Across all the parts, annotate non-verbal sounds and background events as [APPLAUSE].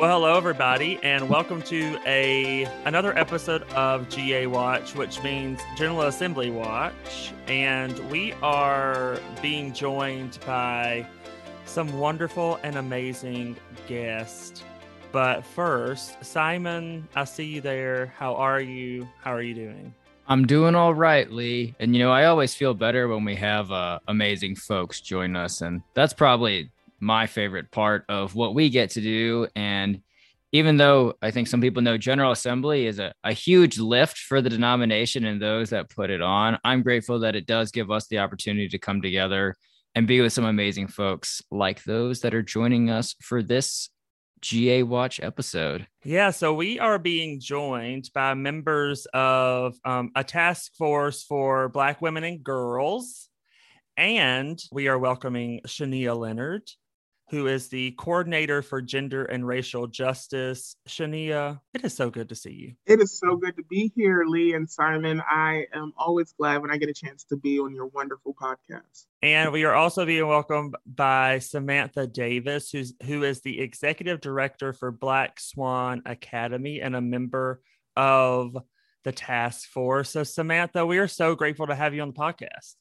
Well, hello everybody, and welcome to a another episode of GA Watch, which means General Assembly Watch, and we are being joined by some wonderful and amazing guests. But first, Simon, I see you there. How are you? How are you doing? I'm doing all right, Lee. And you know, I always feel better when we have uh, amazing folks join us, and that's probably my favorite part of what we get to do. And even though I think some people know General Assembly is a, a huge lift for the denomination and those that put it on, I'm grateful that it does give us the opportunity to come together and be with some amazing folks like those that are joining us for this GA Watch episode. Yeah, so we are being joined by members of um, a task force for Black women and girls. And we are welcoming Shanea Leonard, who is the coordinator for gender and racial justice. Shanea, it is so good to see you. It is so good to be here, Lee and Simon. I am always glad when I get a chance to be on your wonderful podcast. And we are also being welcomed by Samantha Davis, who's who is the executive director for Black Swan Academy and a member of the task force. So, Samantha, we are so grateful to have you on the podcast.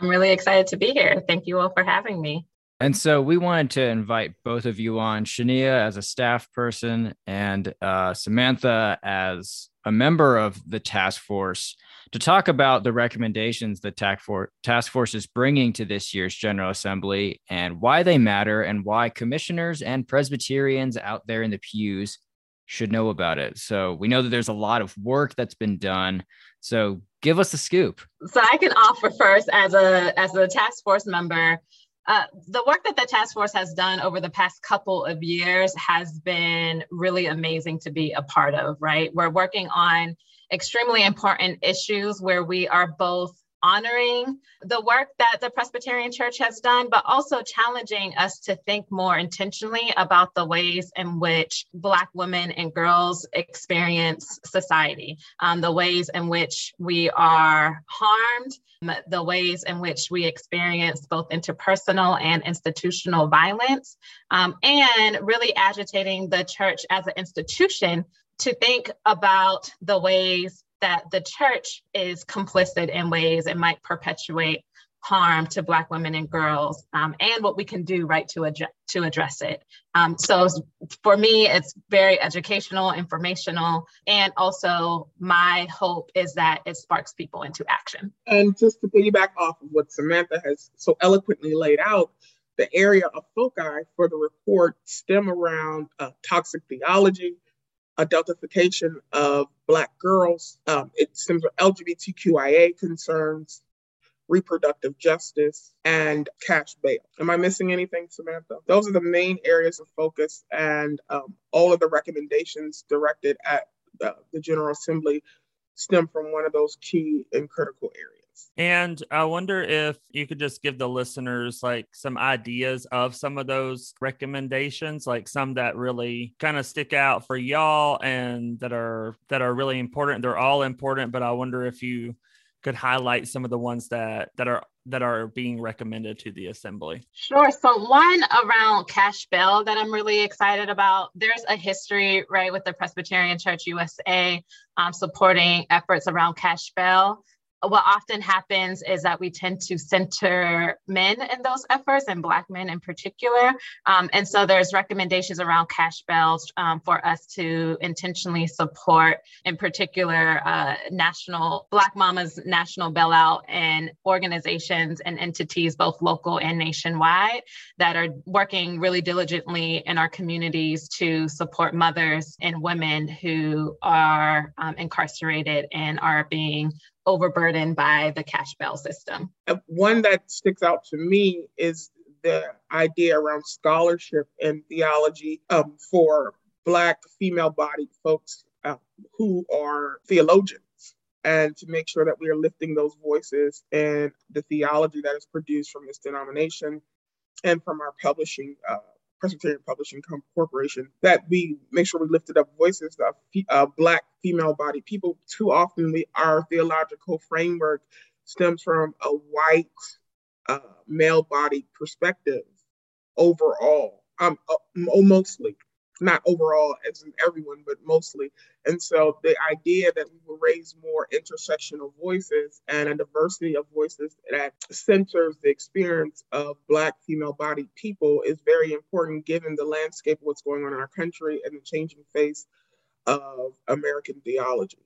I'm really excited to be here. Thank you all for having me. And so we wanted to invite both of you on, Shanea as a staff person and uh, Samantha as a member of the task force, to talk about the recommendations the task force is bringing to this year's General Assembly and why they matter and why commissioners and Presbyterians out there in the pews should know about it. So we know that there's a lot of work that's been done. So give us the scoop. So I can offer first as a as a task force member uh, the work that the task force has done over the past couple of years has been really amazing to be a part of, right? We're working on extremely important issues where we are both honoring the work that the Presbyterian Church has done, but also challenging us to think more intentionally about the ways in which Black women and girls experience society, um, the ways in which we are harmed, the ways in which we experience both interpersonal and institutional violence, um, and really agitating the church as an institution to think about the ways that the church is complicit in ways it might perpetuate harm to Black women and girls, um, and what we can do right to, to address it. Um, so for me, it's very educational, informational, and also my hope is that it sparks people into action. And just to piggyback off of what Samantha has so eloquently laid out, the area of foci for the report stem around uh, toxic theology, adultification of Black girls. Um, it stems with LGBTQIA concerns, reproductive justice, and cash bail. Am I missing anything, Samantha? Those are the main areas of focus, and um, all of the recommendations directed at the General Assembly stem from one of those key and critical areas. And I wonder if you could just give the listeners like some ideas of some of those recommendations, like some that really kind of stick out for y'all and that are that are really important. They're all important, but I wonder if you could highlight some of the ones that that are that are being recommended to the assembly? Sure. So one around cash bail that I'm really excited about. There's a history, right, with the Presbyterian Church USA um, supporting efforts around cash bail what often happens is that we tend to center men in those efforts and black men in particular. Um, and so there's recommendations around cash bails um, for us to intentionally support in particular uh, national black mamas national bailout and organizations and entities both local and nationwide that are working really diligently in our communities to support mothers and women who are um, incarcerated and are being overburdened by the cash bail system. One that sticks out to me is the idea around scholarship and theology um, for Black female bodied folks uh, who are theologians. And to make sure that we are lifting those voices and the theology that is produced from this denomination and from our publishing uh, Presbyterian Publishing Corporation, that we make sure we lifted up voices of uh, Black female body people. Too often, we, our theological framework stems from a white uh, male body perspective overall, um, uh, mostly. Not overall as in everyone, but mostly. And so the idea that we will raise more intersectional voices and a diversity of voices that centers the experience of Black female bodied people is very important given the landscape of what's going on in our country and the changing face of American theology.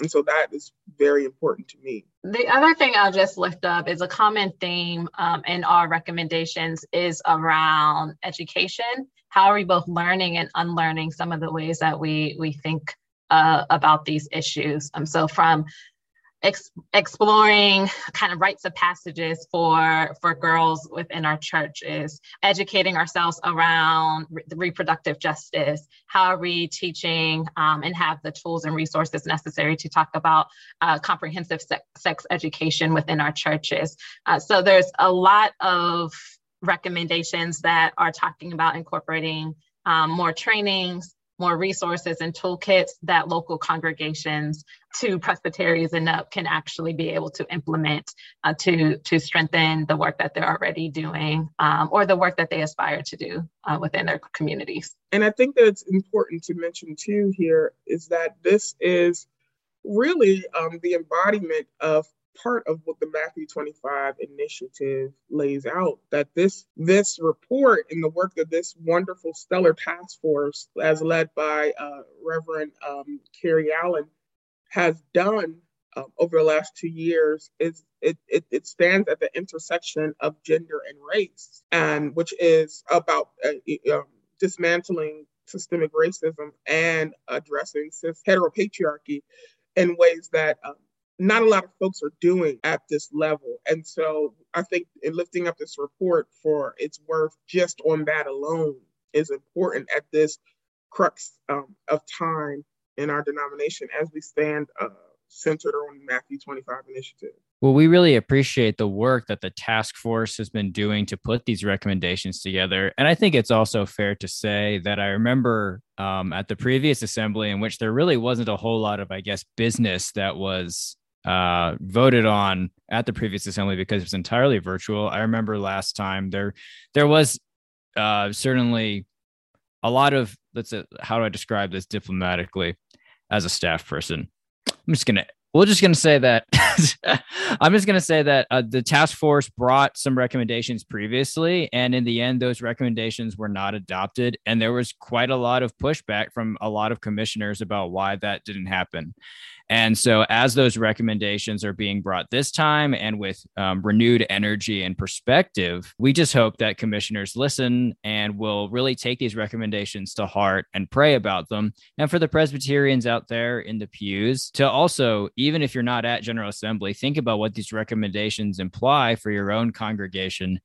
And so that is very important to me. The other thing I'll just lift up is a common theme um, in our recommendations is around education. How are we both learning and unlearning some of the ways that we we think uh, about these issues? Um, so from ex- exploring kind of rites of passages for for girls within our churches educating ourselves around re- reproductive justice how are we teaching um, and have the tools and resources necessary to talk about uh, comprehensive sex, sex education within our churches. Uh, so there's a lot of recommendations that are talking about incorporating um, more trainings more resources and toolkits that local congregations to presbyteries and up can actually be able to implement uh, to to strengthen the work that they're already doing um, or the work that they aspire to do uh, within their communities. And I think that it's important to mention too here is that this is really um, the embodiment of part of what the Matthew 25 initiative lays out that this this report and the work that this wonderful stellar task force as led by uh, Reverend um, Kerri Allen has done uh, over the last two years is it, it, it, stands at the intersection of gender and race and which is about uh, um, dismantling systemic racism and addressing cis heteropatriarchy in ways that um, not a lot of folks are doing at this level. And so I think in lifting up this report for its worth just on that alone is important at this crux um, of time in our denomination as we stand uh, centered on the Matthew 25 initiative. Well, we really appreciate the work that the task force has been doing to put these recommendations together. And I think it's also fair to say that I remember um, at the previous assembly in which there really wasn't a whole lot of, I guess, business that was uh, voted on at the previous assembly because it was entirely virtual. I remember last time there there was uh, certainly a lot of let's say, how do I describe this diplomatically as a staff person. I'm just gonna we're just to say that [LAUGHS] I'm just to say that uh, the task force brought some recommendations previously, and in the end, those recommendations were not adopted. And there was quite a lot of pushback from a lot of commissioners about why that didn't happen. And so, as those recommendations are being brought this time and with um, renewed energy and perspective, we just hope that commissioners listen and will really take these recommendations to heart and pray about them. And for the Presbyterians out there in the pews, to also, even if you're not at General Assembly, think about what these recommendations imply for your own congregation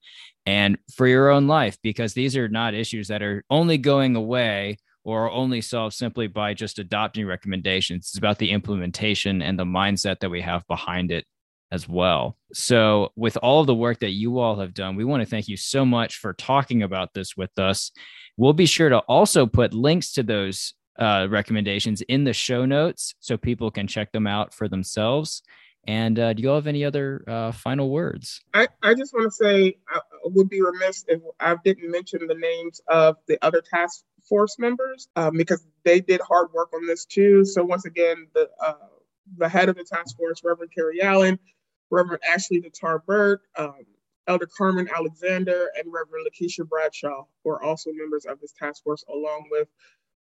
and for your own life, because these are not issues that are only going away or only solved simply by just adopting recommendations. It's about the implementation and the mindset that we have behind it as well. So, with all the work that you all have done, we want to thank you so much for talking about this with us. We'll be sure to also put links to those uh, recommendations in the show notes so people can check them out for themselves. And uh, do you all have any other uh, final words? I, I just want to say I would be remiss if I didn't mention the names of the other task force members um, because they did hard work on this too. So once again, the uh, the head of the task force, Reverend Kerri Allen, Reverend Ashley Tatar Burt, um, Elder Carmen Alexander, and Reverend Lakeisha Bradshaw were also members of this task force, along with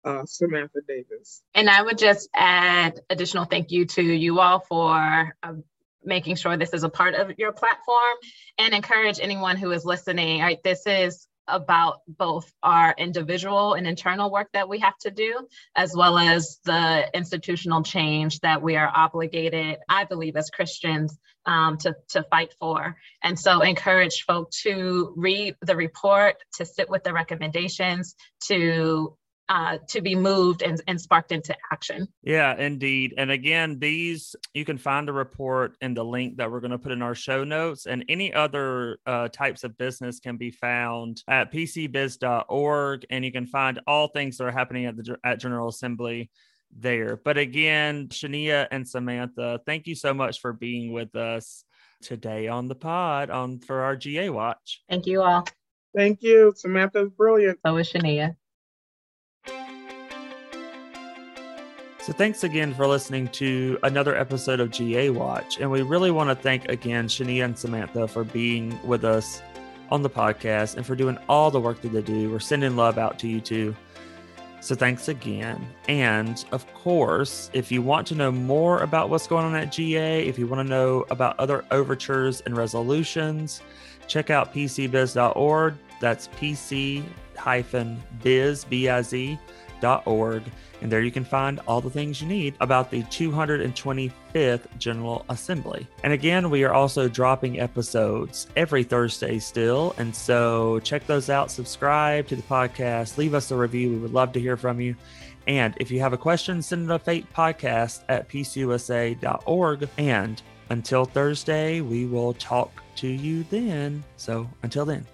uh, Samantha Davis. And I would just add additional thank you to you all for uh, making sure this is a part of your platform and encourage anyone who is listening. Right, this is about both our individual and internal work that we have to do, as well as the institutional change that we are obligated, I believe, as Christians um, to, to fight for. And so encourage folks to read the report, to sit with the recommendations, to uh, to be moved and, and sparked into action. Yeah, indeed. And again, these you can find the report in the link that we're going to put in our show notes, and any other uh, types of business can be found at pcbiz.org, and you can find all things that are happening at the at General Assembly there. But again, Shanea and Samantha, thank you so much for being with us today on the pod on for our GA watch. Thank you all. Thank you. Samantha's brilliant. So is Shanea. So, thanks again for listening to another episode of GA Watch. And we really want to thank again Shanea and Samantha for being with us on the podcast and for doing all the work that they do. We're sending love out to you too. So thanks again. And of course, if you want to know more about what's going on at GA, if you want to know about other overtures and resolutions, check out pcbiz.org. That's pc biz, B-I-Z, org, and there you can find all the things you need about the 225th General Assembly. And again, we are also dropping episodes every Thursday still, and so check those out, subscribe to the podcast, leave us a review. We would love to hear from you. And if you have a question, send it to Faith Podcast at pcusa.org. And until Thursday, we will talk to you then. So until then.